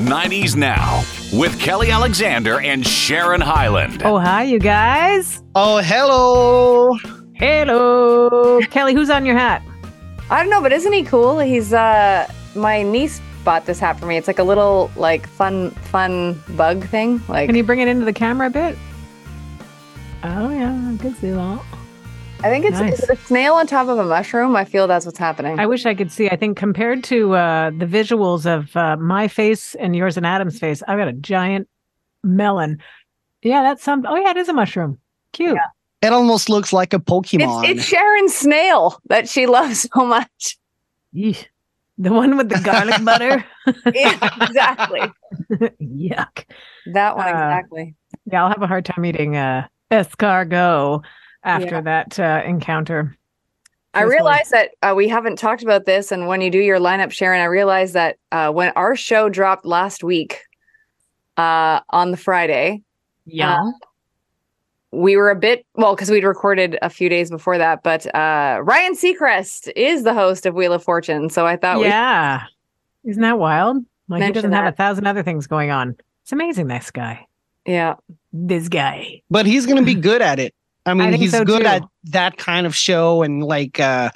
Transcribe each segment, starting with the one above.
90s Now with Kelly Alexander and Sharon Hyland. Oh, hi, you guys. Oh, hello. Hello. Kelly, who's on your hat? I don't know, but isn't he cool? He's uh my niece bought this hat for me. It's like a little like fun fun bug thing. Like Can you bring it into the camera a bit? Oh, yeah, I can see that. I think it's, Nice. is a snail on top of a mushroom. I feel that's what's happening. I wish I could see. I think compared to uh, the visuals of uh, my face and yours and Adam's face, I've got a giant melon. Yeah, that's some. Oh, yeah, it is a mushroom. Cute. It almost looks like a Pokemon. it's, it's Sharon's snail that she loves so much. Yeesh. The one with the garlic butter. Yeah, exactly. Yuck. That one Uh, exactly. Yeah, I'll have a hard time eating uh, escargot after Yeah. that uh, encounter. I realize that uh, we haven't talked about this, and when you do your lineup, Sharon, I realize that uh, when our show dropped last week uh, on the Friday, Yeah. we were a bit well because we'd recorded a few days before that. But uh, Ryan Seacrest is the host of Wheel of Fortune, so I thought yeah. Isn't that wild? Like he doesn't have a thousand other things going on. It's amazing, this guy. yeah This guy. but he's going to be good at it. I mean, think he's so, good too. at that kind of show and like uh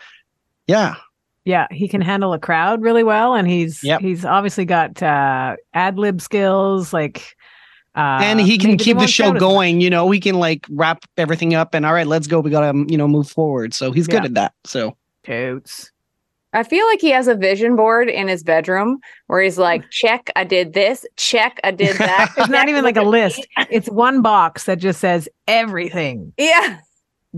yeah. Yeah, he can handle a crowd really well, and he's Yep. he's obviously got uh, ad lib skills. Like, uh, and he can keep the show shout as much. going, you know, we can like wrap everything up and all right, let's go. We got to, you know, move forward. So he's good at that. So Totes. I feel like he has a vision board in his bedroom where he's like, check, I did this, check, I did that. It's not even like a list. It's one box that just says everything. Yeah.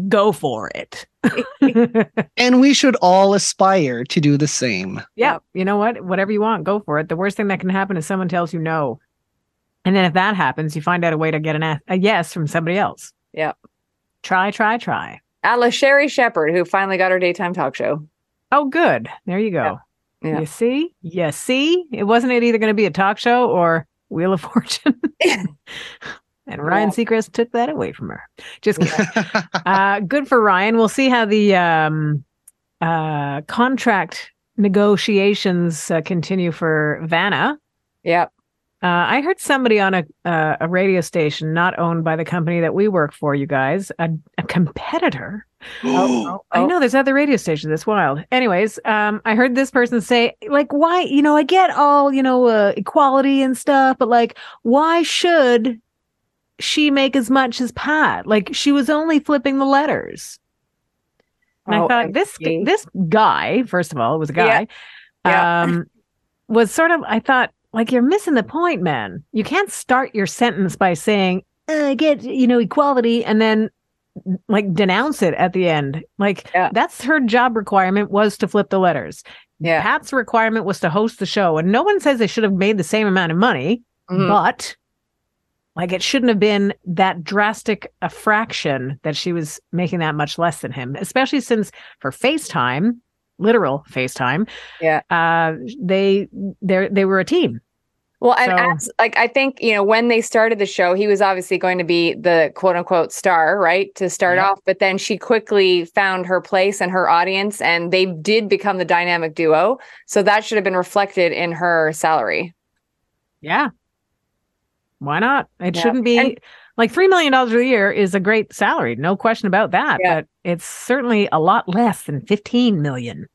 Go for it. and we should all aspire to do the same. yeah, you know what? Whatever you want, go for it. The worst thing that can happen is someone tells you no, and then if that happens, you find out a way to get an a, a yes from somebody else. Yeah. Try, try, try. Atlas Sherri Shepherd, who finally got her daytime talk show. Oh, good. There you go. Yeah. Yeah. You see? You see? It wasn't it either going to be a talk show or Wheel of Fortune. and Ryan Seacrest took that away from her. Just kidding. uh, good for Ryan. We'll see how the um, uh, contract negotiations uh, continue for Vanna. Yep. Uh, I heard somebody on a uh, a radio station not owned by the company that we work for, you guys, a, a competitor. Oh, I know there's other radio stations. It's wild. Anyways, um, I heard this person say, like, why, you know, I get all, you know, uh, equality and stuff, but like, why should she make as much as Pat? Like, she was only flipping the letters. And I Oh, thought this okay. this guy, first of all, it was a guy, Yeah. um, was sort of. I thought, like, you're missing the point, man. You can't start your sentence by saying, "I get, you know, equality," and then like denounce it at the end. Like Yeah. that's her job requirement was to flip the letters. Yeah. Pat's requirement was to host the show, and no one says they should have made the same amount of money, Mhm. but like it shouldn't have been that drastic a fraction that she was making that much less than him, especially since for FaceTime, literal FaceTime, Yeah. uh, they they they were a team. Well, and So- as, like I think you know when they started the show, he was obviously going to be the quote unquote star, right, to start Yeah. off. But then she quickly found her place and her audience, and they did become the dynamic duo. So that should have been reflected in her salary. Yeah. Why not? It Yeah. shouldn't be And- like $3 million a year is a great salary. No question about that. Yeah. But it's certainly a lot less than 15 million.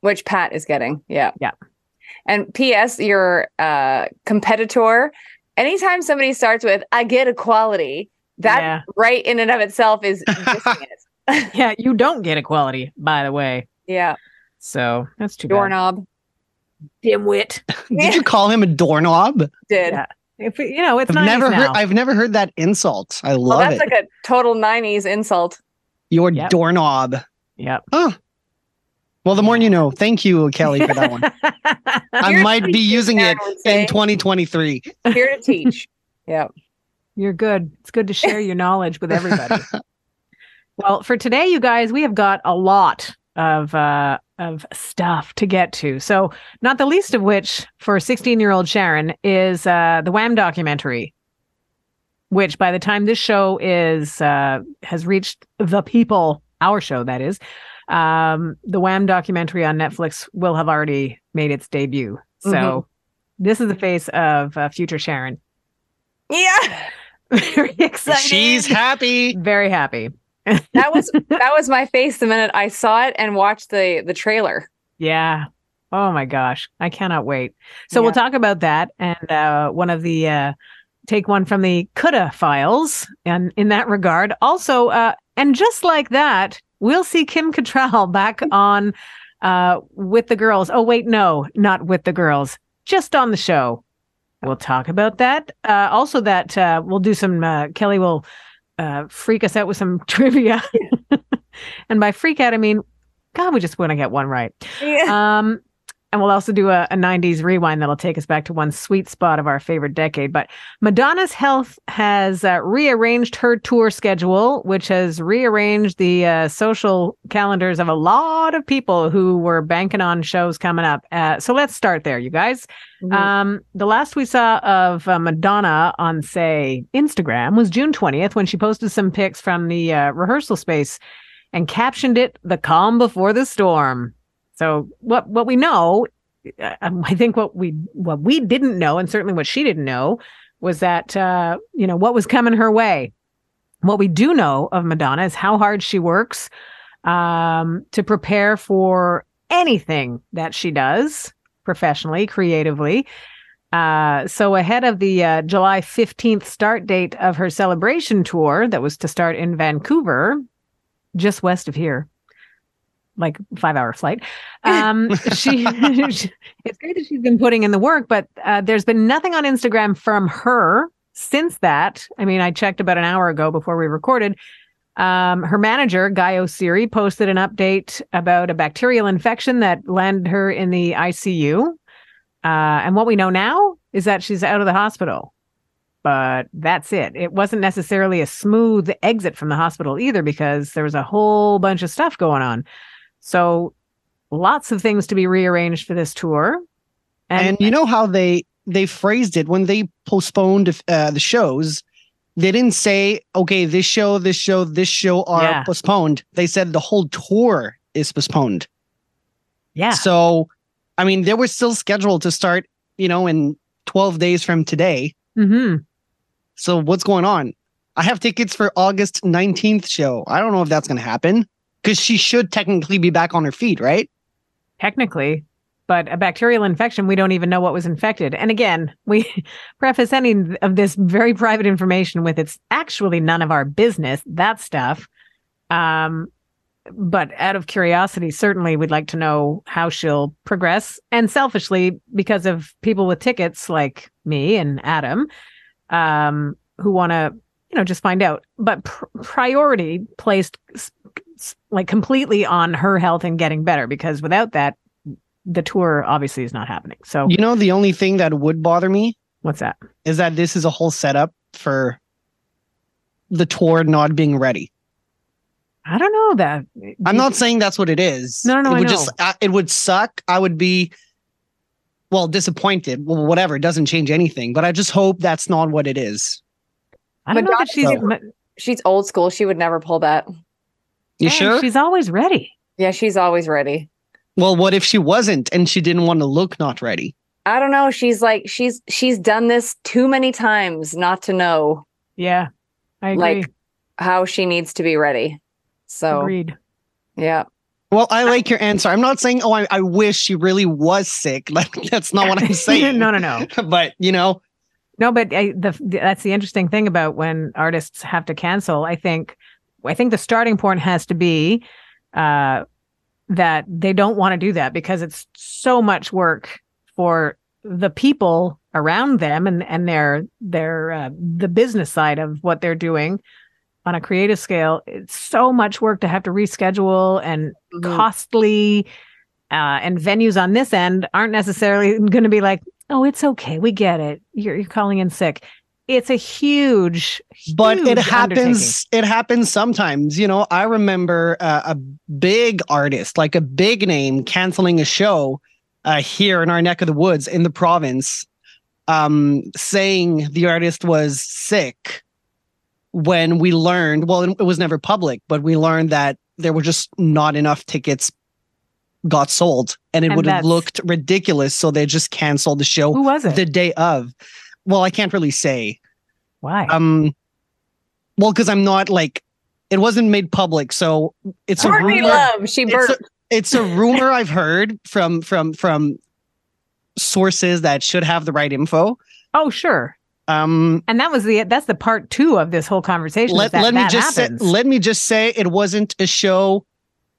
which Pat is getting. Yeah. Yeah. And P.S. Your uh, competitor. Anytime somebody starts with "I get equality," that Yeah. right in and of itself is it. Yeah. You don't get equality, by the way. yeah. So that's too bad. Doorknob Dimwit. Did you call him a doorknob? did. Yeah. If you know, it's I've 90s never now. heard I've never heard that insult. I Well, love that's it. like a total '90s insult. Your Yep. doorknob. Yep. Well, the more you know. Thank you, Kelly, for that one. I might be using it Karen would say. in 2023. Here to teach. yeah. You're good. It's good to share your knowledge with everybody. well, for today, you guys, we have got a lot of uh, of stuff to get to. So, not the least of which for 16 year old Sharon is uh, the Wham documentary, which by the time this show is uh, has reached the people, our show that is, um, the Wham documentary on Netflix will have already made its debut. So. This is the face of uh, future Sharon. Yeah. Very excited. She's happy. very happy. That was that was my face the minute I saw it and watched the the trailer. Yeah. Oh my gosh. I cannot wait. So we'll talk about that and uh, one of the uh, take one from the Coulda files and in that regard. Also, uh, and just like that, we'll see Kim Cattrall back on uh, with the girls. Oh, wait, no, not with the girls, just on the show. We'll talk about that. Uh, also, that uh, we'll do some, uh, Kelly will uh, freak us out with some trivia. and by freak out, I mean, God, we just want to get one right. Yeah. Um, and we'll also do a, a 90s rewind that'll take us back to one sweet spot of our favorite decade. But Madonna's health has uh, rearranged her tour schedule, which has rearranged the uh, social calendars of a lot of people who were banking on shows coming up. Uh, so let's start there, you guys. Mhm. Um, the last we saw of uh, Madonna on, say, Instagram was June 20th when she posted some pics from the uh, rehearsal space and captioned it "The Calm Before the Storm." So what what we know, uh, um, I think what we what we didn't know, and certainly what she didn't know, was that uh, you know what was coming her way. What we do know of Madonna is how hard she works um, to prepare for anything that she does professionally, creatively. Uh, so ahead of the uh, July 15th start date of her celebration tour that was to start in Vancouver, just west of here, like five hour flight. Um, she, it's great that she's been putting in the work, but uh, there's been nothing on Instagram from her since that. I mean, I checked about an hour ago before we recorded. Um, her manager, Guy Oseary, posted an update about a bacterial infection that landed her in the ICU. Uh, and what we know now is that she's out of the hospital. But that's it. It wasn't necessarily a smooth exit from the hospital either, because there was a whole bunch of stuff going on. So lots of things to be rearranged for this tour. And, you know how they they phrased it when they postponed uh, the shows. They didn't say, "Okay, this show, this show, this show are Yeah. postponed." They said the whole tour is postponed. yeah, So, I mean, they were still scheduled to start, you know, in 12 days from today. hmm So, what's going on? I have tickets for August 19th show. I don't know if that's going to happen because she should technically be back on her feet, right? technically. But a bacterial infection, we don't even know what was infected. And again, we preface any of this very private information with it's actually none of our business, that stuff. Um, but out of curiosity, certainly we'd like to know how she'll progress. And selfishly, because of people with tickets like me and Adam, um, who want to, you know, just find out. But pr- priority placed like completely on her health and getting better, because without that, the tour obviously is not happening. So You know, the only thing that would bother me what's that? is that this is a whole setup for the tour not being ready. I don't know that. I'm not saying that's what it is. No, no, no, It I would know. just uh, it would suck. I would be well disappointed. Well, whatever. It doesn't change anything. But I just hope that's not what it is. I don't know that she's. Madonna- ma- She's old school. She would never pull that. You man, sure? She's always ready. Yeah, she's always ready. Well, what if she wasn't and she didn't want to look not ready? I don't know. She's like she's she's done this too many times not to know Yeah, I agree. like how she needs to be ready. So Agreed. yeah. Well, I like your answer. I'm not saying, oh, I, I wish she really was sick. Like that's not what I'm saying. no, no, no. But you know, No, but I, the that's the interesting thing about when artists have to cancel. I think I think the starting point has to be uh, that they don't want to do that because it's so much work for the people around them and and their their uh, the business side of what they're doing on a creative scale. It's so much work to have to reschedule and Mhm. costly. Uh, and venues on this end aren't necessarily going to be like, oh, it's okay. We get it. You're, you're calling in sick. It's a huge, but it happens. It happens sometimes. You know, I remember uh, a big artist, like a big name, canceling a show uh, here in our neck of the woods in the province, um, saying the artist was sick. When we learned, well, it was never public, but we learned that there were just not enough tickets got sold and it And would have looked ridiculous. So they just canceled the show Who was it? the day of. Well, I can't really say. Why? Um, well, because I'm not like it wasn't made public, so it's a rumor. Love. She It's a, it's a rumor I've heard from from from sources that should have the right info. oh, sure. Um, And that was the that's the part two of this whole conversation. let that let me just happens. say, let me just say it wasn't a show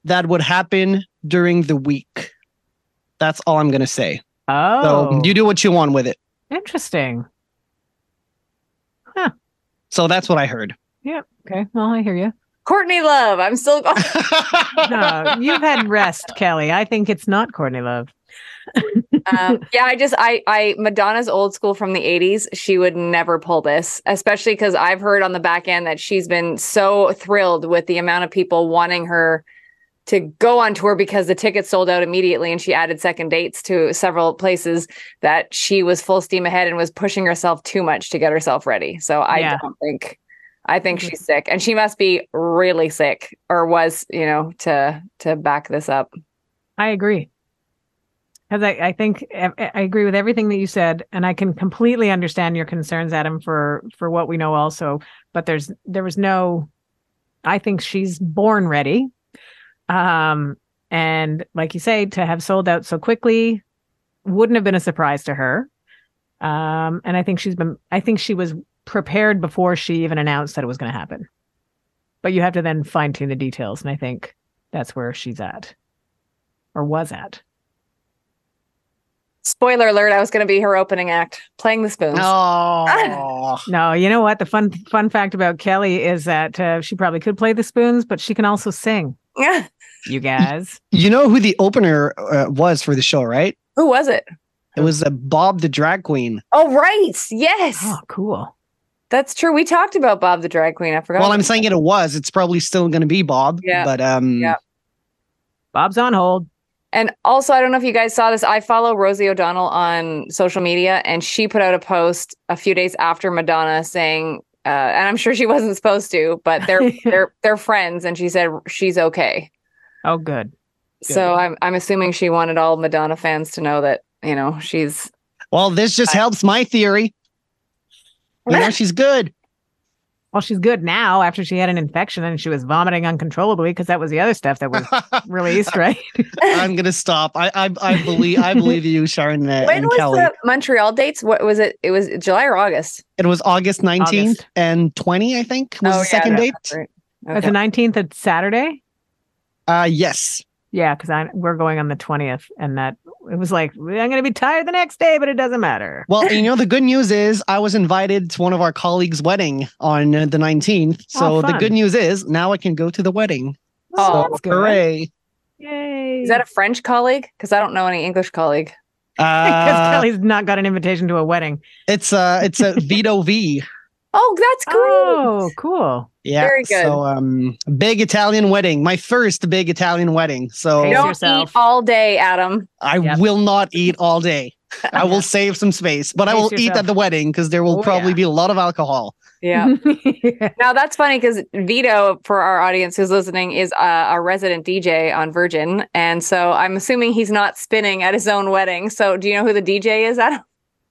that would happen during the week. That's all I'm gonna say. oh, So you do what you want with it. interesting. So that's what I heard. Yeah. Okay, well, I hear you. Courtney Love. I'm still going. No, you've had rest, Kelly. I think it's not Courtney Love. um, yeah, I just I I Madonna's old school from the 80s. She would never pull this, especially because I've heard on the back end that she's been so thrilled with the amount of people wanting her to go on tour because the tickets sold out immediately and she added second dates to several places that she was full steam ahead and was pushing herself too much to get herself ready. So I Yeah. don't think I think Mhm. she's sick and she must be really sick or was, you know, to to back this up. I agree. Because I, I think I agree with everything that you said, and I can completely understand your concerns, Adam, for for what we know also. But there's there was no, I think she's born ready, um, and like you say, to have sold out so quickly wouldn't have been a surprise to her. Um, and I think she's been, I think she was prepared before she even announced that it was going to happen. But you have to then fine tune the details, and I think that's where she's at, or was at. Spoiler alert, I was going to be her opening act, playing the spoons. Oh, No, you know what? The fun fun fact about Kelly is that uh, she probably could play the spoons, but she can also sing. You guys, you know who the opener uh, was for the show, right? Who was it? It was uh, Bob the drag queen. Oh, right. Yes. oh, cool. That's true. We talked about Bob the drag queen. I forgot. Well, I'm saying it was. It's probably still going to be Bob. Yeah. But um, Yeah. Bob's on hold. And also, I don't know if you guys saw this. I follow Rosie O'Donnell on social media, and she put out a post a few days after Madonna saying, uh, and I'm sure she wasn't supposed to, but they're they're they're friends, and she said she's okay. Oh, good. So I'm I'm assuming she wanted all Madonna fans to know that you know she's well, this just helps my theory. You know, she's good. Well, she's good now after she had an infection and she was vomiting uncontrollably because that was the other stuff that was released, right? I'm gonna stop. I I, I believe I believe you, Sharon when and was Kelly. the Montreal dates? What was it? It was July or August. It was August 19th August. and 20, I think, was Oh, the yeah, second that- date. that's right. It's Okay. the 19th of Saturday. Uh yes. Yeah, because I we're going on the 20th, and that it was like I'm going to be tired the next day, but it doesn't matter. Well, you know, the good news is I was invited to one of our colleagues' wedding on uh, the 19th. So Oh, the good news is now I can go to the wedding. Oh, so that's good. hooray. Yay! Is that a French colleague? Because I don't know any English colleague. because Uh, Kelly's not got an invitation to a wedding. it's uh it's a Vito V. Oh, that's great. Oh, cool. Yeah. Very good. So um big Italian wedding. My first big Italian wedding. So Pace Don't yourself. eat all day, Adam. I Yep. will not eat all day. I will save some space, but I Pace will eat at the wedding because there will Oh, probably yeah. be a lot of alcohol. Yeah. now that's funny because Vito, for our audience who's listening, is uh, a resident DJ on Virgin, and so I'm assuming he's not spinning at his own wedding. So, do you know who the DJ is? Adam?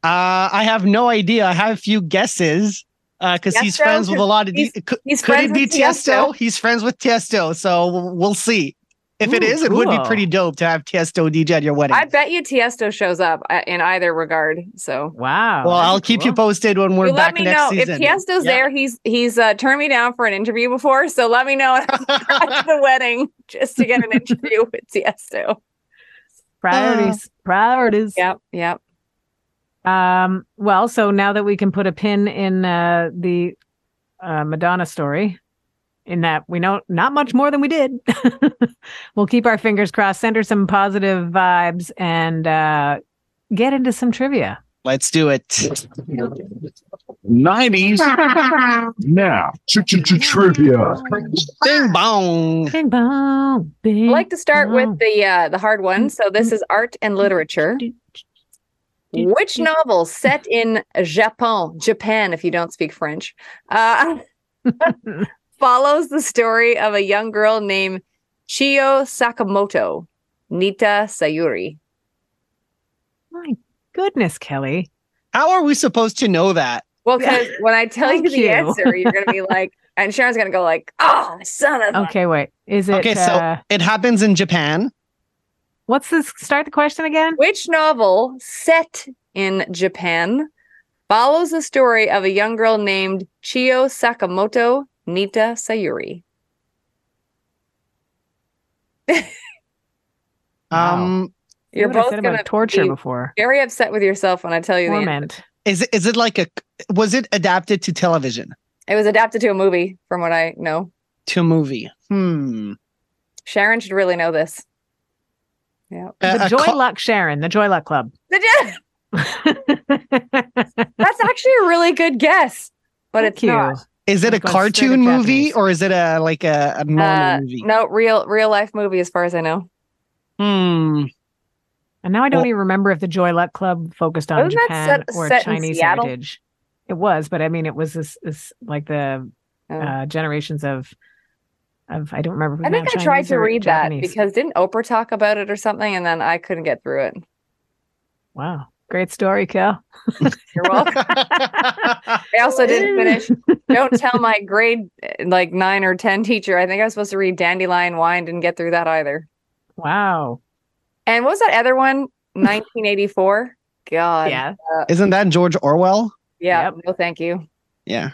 Uh, I have no idea. I have a few guesses because he's friends with a lot of. He's- D- could he's could friends it be with Tiesto. Tiesto? He's friends with Tiesto, so we'll- we'll see. If it Ooh, is, it would be pretty dope to have Tiesto DJ at your wedding. I bet you Tiesto shows up uh, in either regard. So. wow. well, I'll be keep you posted when we're You let back me next know season. if Tiesto's Yeah. there. He's he's uh, turned me down for an interview before, so let me know at the wedding just to get an interview with Tiesto. Priorities. Priorities. Yep, yep. Um, well, so now that we can put a pin in uh, the uh, Madonna story, in that we know not much more than we did, we'll keep our fingers crossed, send her some positive vibes, and uh, get into some trivia. Let's do it. 90s. Now, trivia. Bing bong. Bing bong, bing I like to start bong. with the uh, the hard one. So this is art and literature. Which novel set in Japan, Japan, if you don't speak French, uh, follows the story of a young girl named Chiyo Sakamoto, Nitta Sayuri. My goodness, Kelly. How are we supposed to know that? Well, because when I tell you the you. answer, you're gonna be like, and Sharon's gonna go like, "Oh, son of." a-" Okay, wait. Is it Okay, so- uh, It happens in Japan. What's this start the question again? Which novel set in Japan follows the story of a young girl named Chiyo Sakamoto Nitta Sayuri? Um, You're both said gonna torture be before. very upset with yourself when I tell you the answer. Torment. is it is it like a was it adapted to television It was adapted to a movie, from what I know. to a movie? Hmm. Sharon should really know this. Yeah. A- the Joy co- Luck Sharon, the Joy Luck Club. The That's actually a really good guess, but Thank it's you. not. is it a I've gone straight cartoon movie Japanese. or is it a like a, a normal Uh, movie? no, real real life movie, as far as I know. Hmm. And now I don't Well- even remember if the Joy Luck Club focused on Wasn't that Japan set- or set Chinese Seattle? heritage. It was, but I mean, it was this, this like the Oh. uh, generations of of I don't remember. I think now I tried to read Japanese. that because didn't Oprah talk about it or something, and then I couldn't get through it. wow, great story, Kel. You're welcome. I also didn't finish. Don't tell my grade uh, like nine or ten teacher. I think I was supposed to read Dandelion Wine. Didn't get through that either. Wow. And what was that other one? 1984. God. yeah. Isn't that George Orwell? Yeah. Yep. No, thank you. Yeah.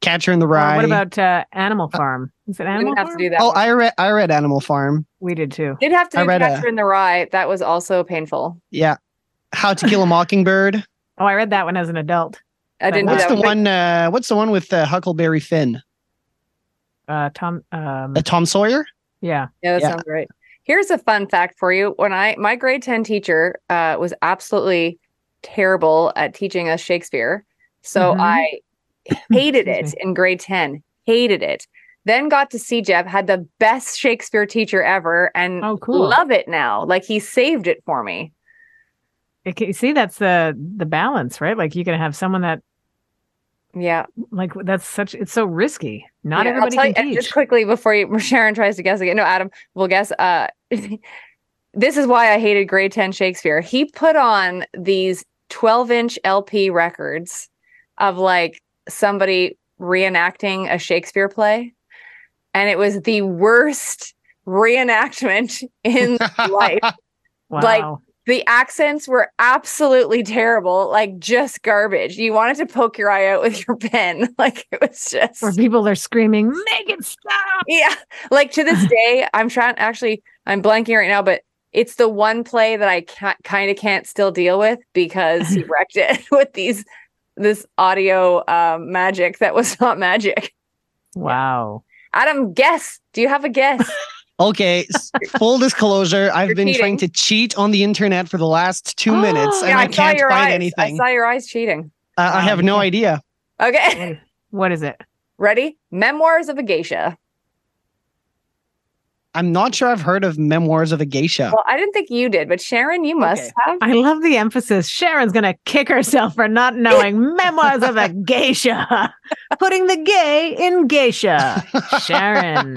Catcher in the Uh, Rye. what about uh, Animal Farm? Is it Animal didn't have Farm? to do that. Oh, one. I read I read Animal Farm. We did too. did have to I do read a- Catcher in the Rye. That was also painful. Yeah. How to Kill a Mockingbird. Oh, I read that one as an adult. I didn't do What's that the one. one? Uh, what's the one with uh, Huckleberry Finn? Uh, Tom. Um, Uh, Tom Sawyer. yeah. Yeah, that Yeah. sounds right. Here's a fun fact for you. When I my grade 10 teacher uh was absolutely terrible at teaching us Shakespeare. So Mhm. I hated Excuse it in grade 10. Hated it. Then got to CEGEP, had the best Shakespeare teacher ever and Oh, cool. love it now. Like he saved it for me. Okay, see, that's the the balance, right? Like you can have someone that Yeah. like that's such it's so risky. Not Yeah, everybody can you- teach. Just quickly before you, Sharon tries to guess again. No, Adam will guess. Uh, this is why I hated grade 10 Shakespeare. He put on these 12 inch LP records of like somebody reenacting a Shakespeare play. And it was the worst reenactment in life. wow. like, The accents were absolutely terrible, like just garbage. You wanted to poke your eye out with your pen. Like it was just where people are screaming, make it stop. yeah like to this day i'm trying actually i'm blanking right now but it's the one play that i can't kind of can't still deal with because he wrecked it with these this audio um, magic that was not magic Wow. Adam guess. Do you have a guess? Okay. Full disclosure, I've You're been trying to cheat on the internet for the last two minutes, and yeah I i can't your find eyes. I saw your eyes cheating. Uh, I have no idea. okay. What is it? ready? Memoirs of a geisha I'm not sure I've heard of Memoirs of a Geisha. well i didn't think you did but sharon you must Okay. have I love the emphasis. Sharon's gonna kick herself for not knowing memoirs of a geisha. Putting the gay in geisha. Sharon.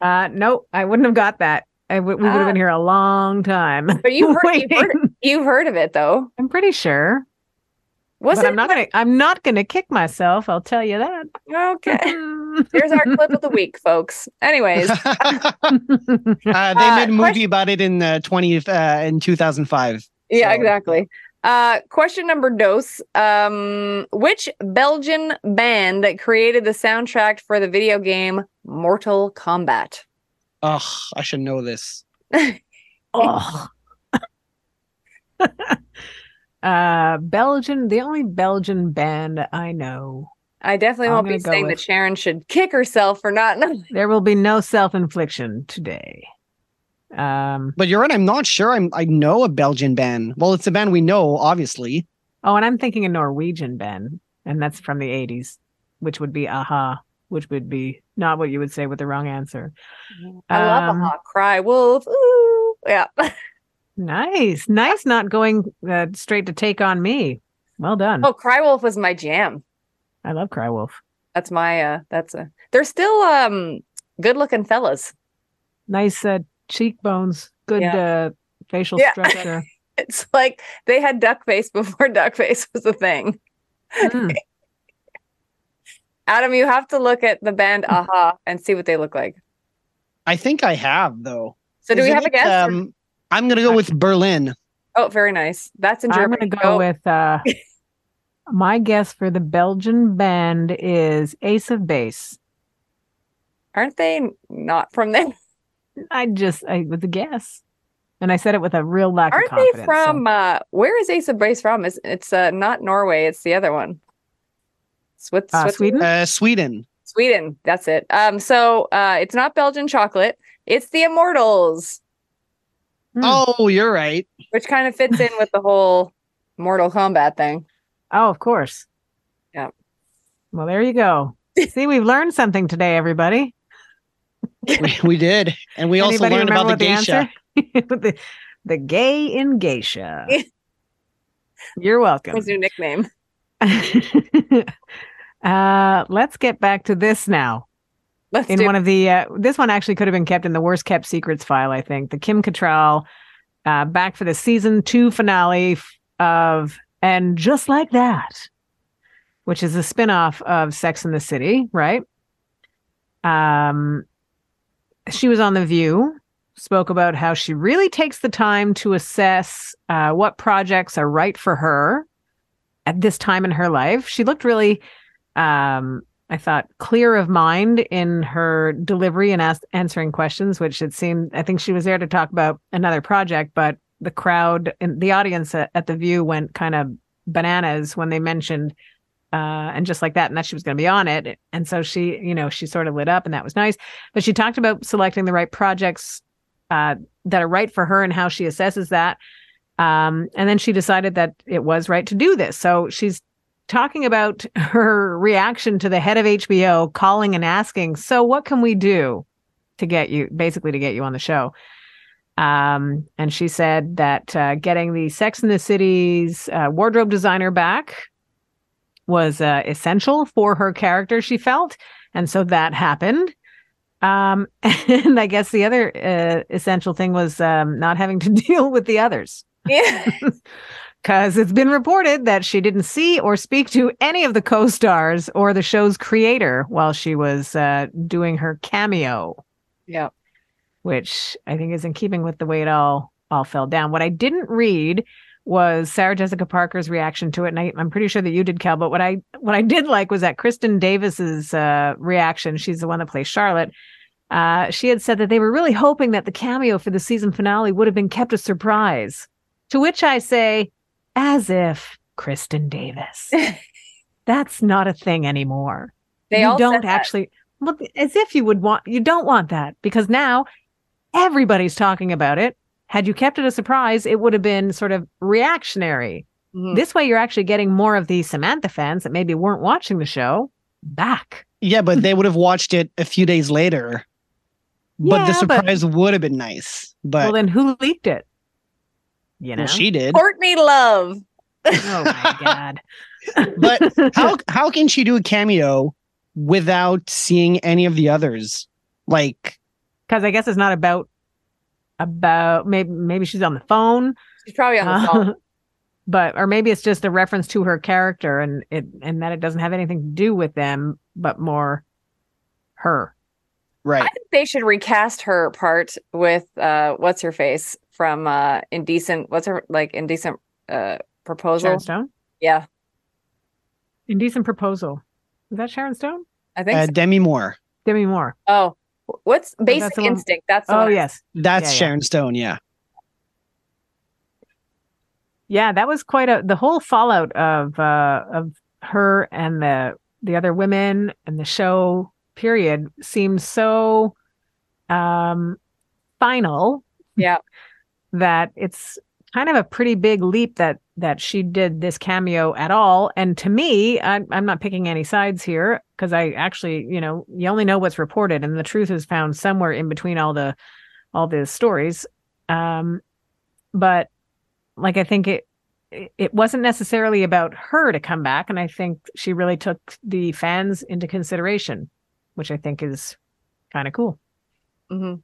Uh nope, I wouldn't have got that. I w- we would have Ah. been here a long time. But you've heard- you've heard you've heard of it though I'm pretty sure. Was but it I'm not gonna I'm not gonna kick myself, I'll tell you that. okay here's our clip of the week folks anyways uh, they Uh, made a movie about it in uh, 20 uh, in 2005. Yeah, So- exactly. Uh, question number dos. Um, which Belgian band that created the soundtrack for the video game Mortal Kombat? Ugh, I should know this. oh. Uh Belgian, the only Belgian band I know. I definitely I'm won't be saying with- that Sharon should kick herself for not knowing. There will be no self-infliction today. Um But you're right. I'm not sure. I'm. I know a Belgian band. Well, it's a band we know, obviously. Oh, and I'm thinking a Norwegian band, and that's from the 80s, which would be a-ha, which would be not what you would say with the wrong answer. I Um, a hawk cry wolf. Ooh, yeah. Nice. Nice not going uh, straight to take on me. Well done. Oh, cry wolf was my jam. I love Cry Wolf. That's my. uh That's a. They're still um good looking fellas. Nice uh, cheekbones, good uh, facial Yeah. structure. It's like they had duck face before duck face was a thing. Mm. Adam, you have to look at the band a-ha and see what they look like. I think I have though. So do we Isn't have a it, guess? or- Um, I'm gonna go with Berlin. oh, very nice. That's in Germany. I'm going to go Oh, with uh, my guess for the Belgian band is Ace of Base. Aren't they not from there? I just, I was a guess. And I said it with a real lack Aren't of confidence. they so- from uh where is Ace of Base from? Is it's uh not Norway, it's the other one. Swiss, Uh, Sweden? Uh, Sweden. Sweden. That's it. Um so uh it's not Belgian chocolate, it's the Immortals. Oh, you're right. which kind of fits in with the whole Mortal Kombat thing. Oh, of course. Yeah. Well, there you go. See, we've learned something today, everybody. we, we did, and we also Anybody learned about the what geisha. answer? the, the gay in geisha. You're welcome. His new nickname. uh, let's get back to this now. Let's in do one of the uh, this one actually could have been kept in the worst kept secrets file i think. The kim Cattrall, uh back for the season two finale of and just like that which is a spin-off of sex in the city right? Um she was on the view spoke about how she really takes the time to assess uh, what projects are right for her at this time in her life. She looked really um I thought clear of mind in her delivery and ask, answering questions, which it seemed I think she was there to talk about another project, but the crowd and the audience at, at the View went kind of bananas when they mentioned uh, and just like that, and that she was going to be on it, and so she, you know, she sort of lit up, and that was nice. But she talked about selecting the right projects uh, that are right for her and how she assesses that. Um, and then she decided that it was right to do this. So she's talking about her reaction to the head of HBO calling and asking, "So what can we do to get you basically to get you on the show?" Um, and she said that uh, getting the Sex in the City's uh, wardrobe designer back was uh, essential for her character. She felt, and so that happened. Um, and I guess the other uh, essential thing was um, not having to deal with the others Yeah. Because it's been reported that she didn't see or speak to any of the co-stars or the show's creator while she was uh, doing her cameo, yeah. which I think is in keeping with the way it all all fell down. What I didn't read was Sarah Jessica Parker's reaction to it, and I, I'm pretty sure that you did, Cal. But what I what I did like was that Kristin Davis's uh, reaction. She's the one that plays Charlotte. Uh, she had said that they were really hoping that the cameo for the season finale would have been kept a surprise. To which I say, as if Kristin Davis. That's not a thing anymore. They you all don't said that. actually well, as if you would want you don't want that because now everybody's talking about it. Had you kept it a surprise, it would have been sort of reactionary. Mhm. This way you're actually getting more of the Samantha fans that maybe weren't watching the show back. Yeah, but they would have watched it a few days later. But the Yeah, but- surprise would have been nice. But well then who leaked it? You know. well, she did. Courtney Love. oh my god. But how how can she do a cameo without seeing any of the others? Like because I guess it's not about about maybe maybe she's on the phone, She's probably on the uh, phone. but or maybe it's just a reference to her character and it and that it doesn't have anything to do with them, but more her. right. I think they should recast her part with uh what's her face from uh Indecent what's her like Indecent uh proposal? Sharon Stone, Yeah. indecent proposal. Is that Sharon Stone? I think Uh, so. Demi Moore. Demi Moore. Oh. What's Basic the one- Instinct? That's the Oh one. yes, That's Yeah, yeah. Sharon Stone. Yeah. yeah. That was quite a the whole fallout of uh of her and the the other women and the show period seems so um final Yeah. That it's kind of a pretty big leap that that she did this cameo at all. And to me I, i'm not picking any sides here because i actually you know you only know what's reported and the truth is found somewhere in between all the all the stories. Um but like i think it it- wasn't necessarily about her to come back and i think she really took the fans into consideration which i think is kind of cool. Mm Mhm.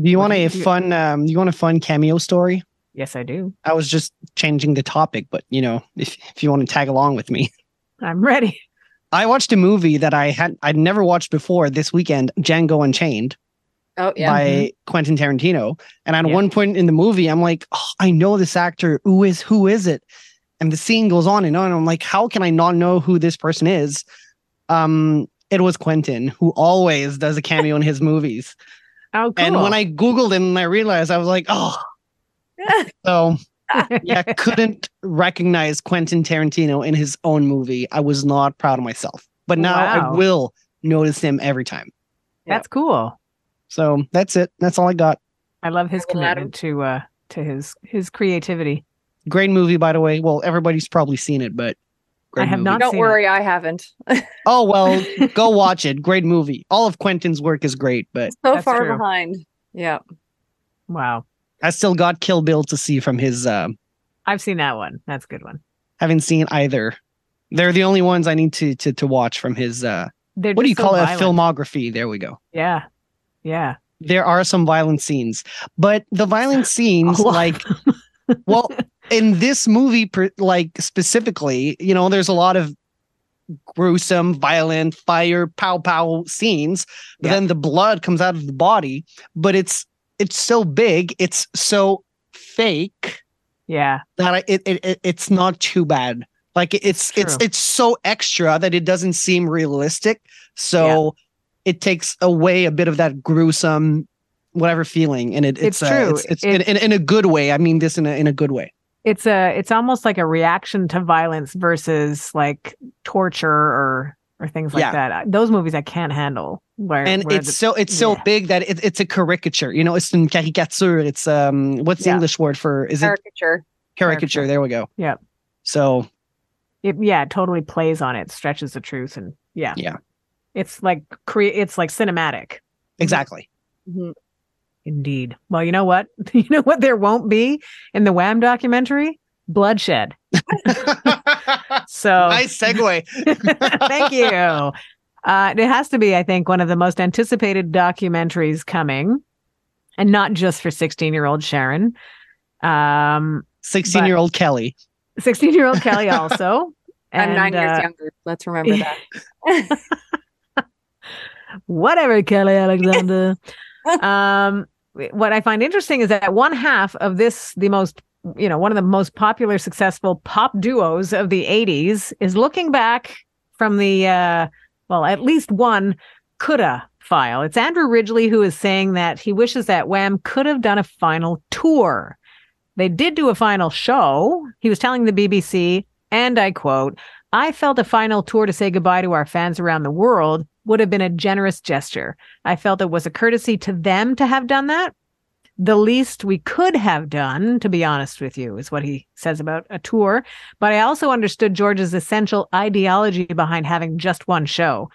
Do you What want a you do? fun? Um, you want a fun cameo story? Yes, I do. I was just changing the topic, but you know, if if you want to tag along with me, I'm ready. I watched a movie that I had I'd never watched before this weekend, Django Unchained Oh yeah. by Quentin Tarantino. And at Yeah. one point in the movie, I'm like, oh, I know this actor. Who is who is it? And the scene goes on and on. And I'm like, how can I not know who this person is? Um, it was Quentin, who always does a cameo in his movies. Oh, cool. And when I Googled him, I realized I was like, oh, so yeah, couldn't recognize Quentin Tarantino in his own movie. I was not proud of myself. But now I will notice him every time. That's cool. So that's it. That's all I got. I love his Well, Adam- commitment to uh to his his creativity. Great movie, by the way. Well, everybody's probably seen it, but great I have movie. not Don't seen worry, I haven't. Oh well, go watch it. Great movie. All of Quentin's work is great, but So far true. behind. Yeah. Wow. I still got Kill Bill to see from his. Uh, I've seen that one. That's a good one. haven't seen either. They're the only ones I need to to to watch from his. Uh, They're what do you so call it? A filmography. There we go. Yeah. Yeah. there are some violent scenes, but the violent scenes, like, well, in this movie, like specifically, you know, there's a lot of gruesome, violent, fire, pow pow scenes, but Yeah. then the blood comes out of the body, but it's it's so big, it's so fake Yeah. that I, it, it it it's not too bad. Like it- it's it's true. it's so extra that it doesn't seem realistic. So it takes away a bit of that gruesome whatever feeling, and it, it's, It's uh, true. it's, it's in, in, in a good way. I mean this in a in a good way. It's a it's almost like a reaction to violence versus like torture or or things like Yeah. that. Those movies I can't handle. Where And where it's the- so it's so big that it, it's a caricature. You know, it's in caricature. It's um what's the Yeah. English word for is it Caricature. caricature? There we go. Yeah. So it yeah, it totally plays on it, stretches the truth and yeah. Yeah. It's like cre- it's like cinematic. exactly. Mhm. Indeed. Well, you know what? You know what there won't be in the Wham documentary? Bloodshed. So nice segue. Thank you. Uh, it has to be, I think, one of the most anticipated documentaries coming, and not just for 16 year old Sharon. Um, 16 year old Kelly. 16 year old Kelly also. I'm nine And, years uh, younger. Let's remember that. whatever, Kelly Alexander. um, what I find interesting is that one half of this, the most, you know, one of the most popular, successful pop duos of the 80s is looking back from the, uh, well, at least one coulda file. It's Andrew Ridgeley who is saying that he wishes that Wham could have done a final tour. They did do a final show. He was telling the BBC, and I quote, I felt a final tour to say goodbye to our fans around the world would have been a generous gesture. I felt it was a courtesy to them to have done that. The least we could have done, to be honest with you, is what he says about a tour. But I also understood George's essential ideology behind having just one show.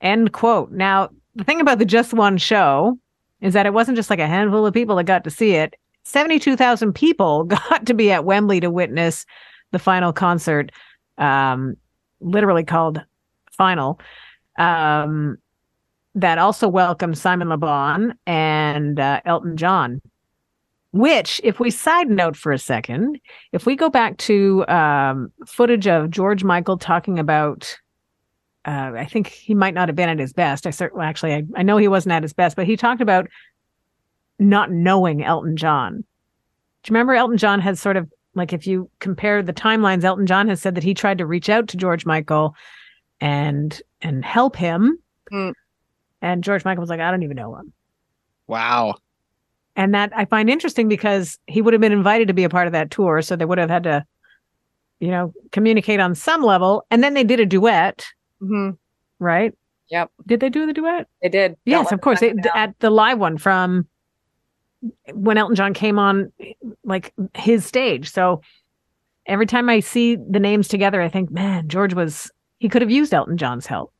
End quote. Now, the thing about the just one show is that it wasn't just like a handful of people that got to see it. 72,000 people got to be at Wembley to witness the final concert, um, literally called Final um, that also welcomed Simon Le Bon and uh, Elton John. Which, if we side note for a second, if we go back to um, footage of George Michael talking about, uh, I think he might not have been at his best. I certainly, actually, I, I know he wasn't at his best, but he talked about not knowing Elton John. Do you remember Elton John has sort of like if you compare the timelines, Elton John has said that he tried to reach out to George Michael and and help him. Mm. And George Michael was like, I don't even know him. Wow. And that I find interesting because he would have been invited to be a part of that tour. So they would have had to, you know, communicate on some level. And then they did a duet, hmm right? Yep. Did they do the duet? They did. Yes, of course. They, at the live one from when Elton John came on, like his stage. So every time I see the names together, I think, man, George was he could have used Elton John's help.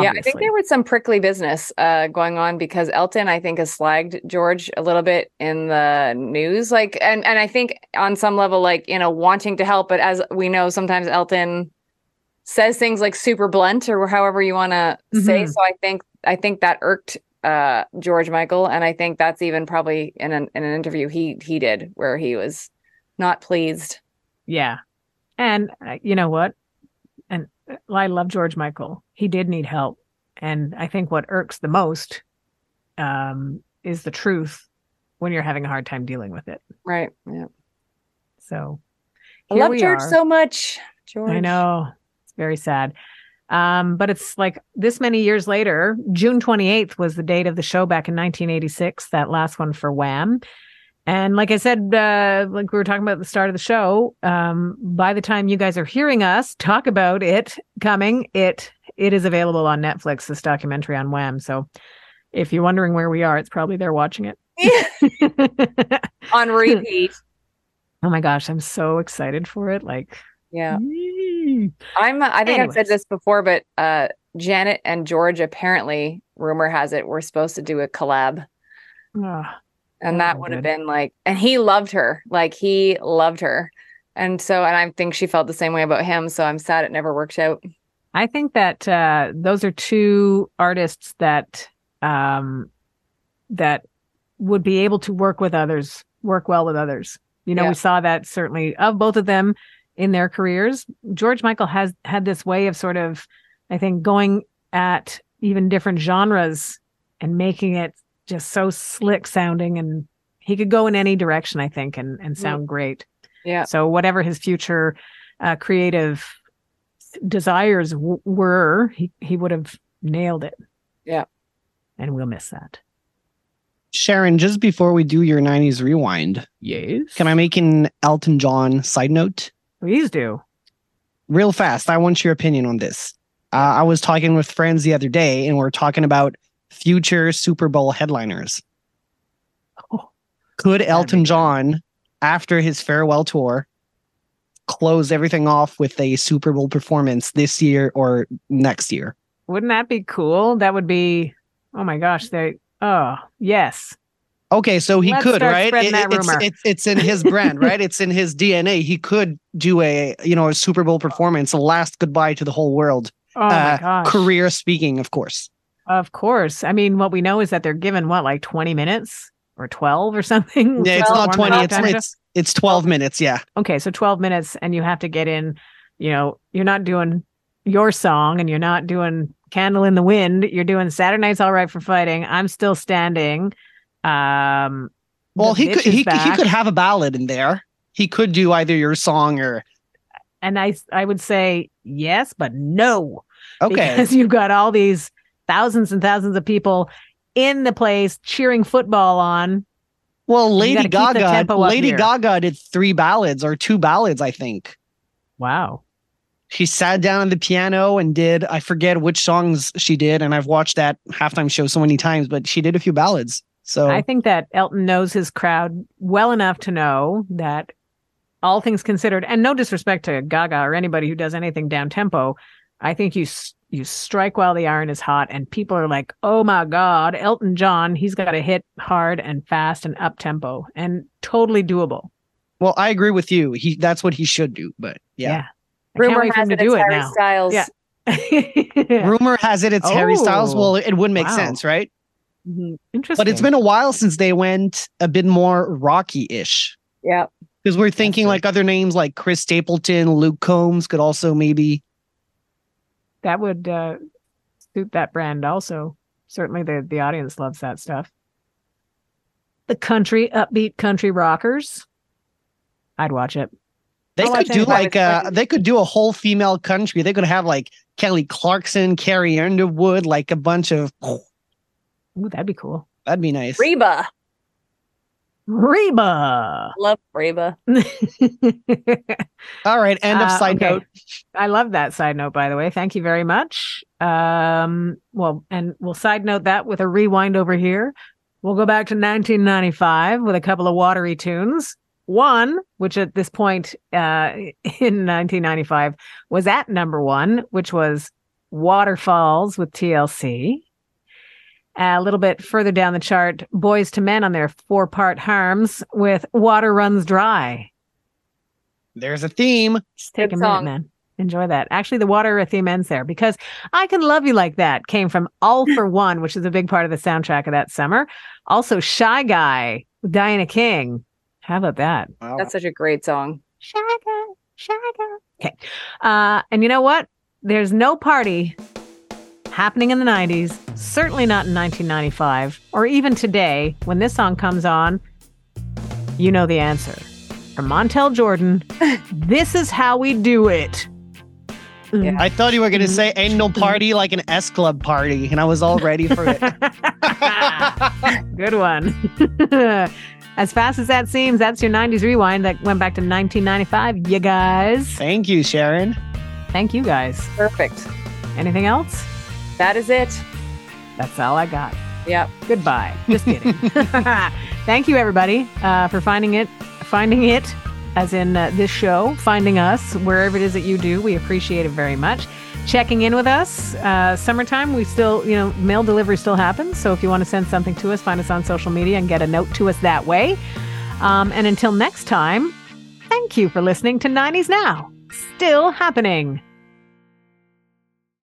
Yeah, I think there was some prickly business uh, going on because Elton, I think, has slagged George a little bit in the news. Like, and and I think on some level, like you know, wanting to help, but as we know, sometimes Elton says things like super blunt or however you want to say. Mhm. So I think I think that irked uh, George Michael, and I think that's even probably in an in an interview he he did where he was not pleased. Yeah. And uh, you know what? I love George Michael. He did need help. And I think what irks the most um, is the truth when you're having a hard time dealing with it. Right. Yeah. So I love George are. so much. George. I know. It's very sad. Um, but it's like this many years later, June 28th was the date of the show back in 1986, that last one for Wham. And like I said, uh, like we were talking about at the start of the show, um, by the time you guys are hearing us talk about it coming, it it is available on Netflix, this documentary on Wham. So if you're wondering where we are, it's probably there watching it. On repeat. oh my gosh, I'm so excited for it. Like, Yeah. yee. I'm I think I've said this before, but uh Janet and George apparently, rumor has it, we're supposed to do a collab. Ah, And Oh, that would have been like and he loved her. Like he loved her. And so and I think she felt the same way about him. So I'm sad it never worked out. I think that uh, those are two artists that um, that would be able to work with others, work well with others. You know, Yeah. we saw that certainly of both of them in their careers. George Michael has had this way of sort of, I think, going at even different genres and making it just so slick sounding, and he could go in any direction, I think, and and sound great. Yeah. So whatever his future uh, creative desires w- were, he he would have nailed it. Yeah. And we'll miss that. Sharon, just before we do your 90s rewind, Yes. can I make an Elton John side note? Please do. Real fast, I want your opinion on this. Uh, I was talking with friends the other day, and we're talking about future Super Bowl headliners. Oh, Could Elton. John, after his farewell tour, close everything off with a Super Bowl performance this year or next year? Wouldn't that be cool? That would be. Oh my gosh! They. Oh yes. Okay, so he Let's could, right? that it's, it's it's in his brand, right? It's in his DNA. He could do a you know a Super Bowl performance, a last goodbye to the whole world. Oh my Uh, gosh. Career speaking, of course. Of course. I mean, what we know is that they're given what, like twenty minutes or twelve or something. Yeah, it's not one twenty. minute It's it's it's twelve minutes. Yeah. okay, so 12 minutes and you have to get in, you know, you're not doing your song and you're not doing Candle in the Wind. You're doing Saturday Night's All Right for Fighting. I'm still standing. Um Well, he could he, he could have a ballad in there. He could do either your song or and I I would say yes, but no. okay. Because you've got all these thousands and thousands of people in the place cheering football on. Well, Lady gotta keep the Gaga, Lady here. Gaga did three ballads or two ballads, I think. Wow. She sat down at the piano and did I forget which songs she did, and I've watched that halftime show so many times, but she did a few ballads. So I think that Elton knows his crowd well enough to know that all things considered, and no disrespect to Gaga or anybody who does anything down tempo, I think you s- you strike while the iron is hot, and people are like, "Oh my God, Elton John, he's got to hit hard and fast and up tempo, and totally doable." well, I agree with you. He that's what he should do, but yeah. I can't Rumor has it to do it's it Harry now. Styles. Yeah. Rumor has it it's Harry Styles. Oh, Well, it wouldn't make wow. sense, right? Mhm. Interesting. But it's been a while since they went a bit more rocky-ish. Yeah. Because we're thinking true. like other names like Chris Stapleton, Luke Combs could also maybe. That would uh, suit that brand also. Certainly, the the audience loves that stuff. The country upbeat country rockers. I'd watch it. They I'll could do like uh they could do a whole female country. They could have like Kelly Clarkson, Carrie Underwood, like a bunch of Ooh, that'd be cool. that'd be nice. Reba. Reba. Love Reba. All right, end of Uh, side okay. note. I love that side note, by the way. Thank you very much. Um, well, and we'll side note that with a rewind over here. We'll go back to 1995 with a couple of watery tunes. One, which at this point uh, in 1995 was at number one, which was Waterfalls with TLC. A little bit further down the chart, Boyz II Men on their four part harms with Water Runs Dry. There's a theme. Just take Good a minute, man. Enjoy that. Actually, the water theme ends there because I Can Love You Like That came from All for One, which is a big part of the soundtrack of that summer. Also, Shy Guy with Diana King. How about that? Wow. That's such a great song. Shy Guy, Shy Guy. Okay. Uh, and you know what? There's no party happening in the 90s, certainly not in 1995, or even today when this song comes on. You know the answer. From Montel Jordan, this is how we do it. Yeah. I thought you were gonna say ain't no party like an S Club party, and I was all ready for it. Good one. as fast as that seems, that's your 90s rewind that went back to 1995. You guys. Thank you, Sharon. Thank you guys. Perfect. Anything else? That is it. That's all I got. Yep. Goodbye. Just kidding. Thank you, everybody, uh, for finding it, finding it, as in uh, this show, finding us wherever it is that you do. We appreciate it very much. Checking in with us. Uh, summertime, we still, you know, mail delivery still happens. So if you want to send something to us, find us on social media and get a note to us that way. Um, and until next time, thank you for listening to 90s Now. Still happening.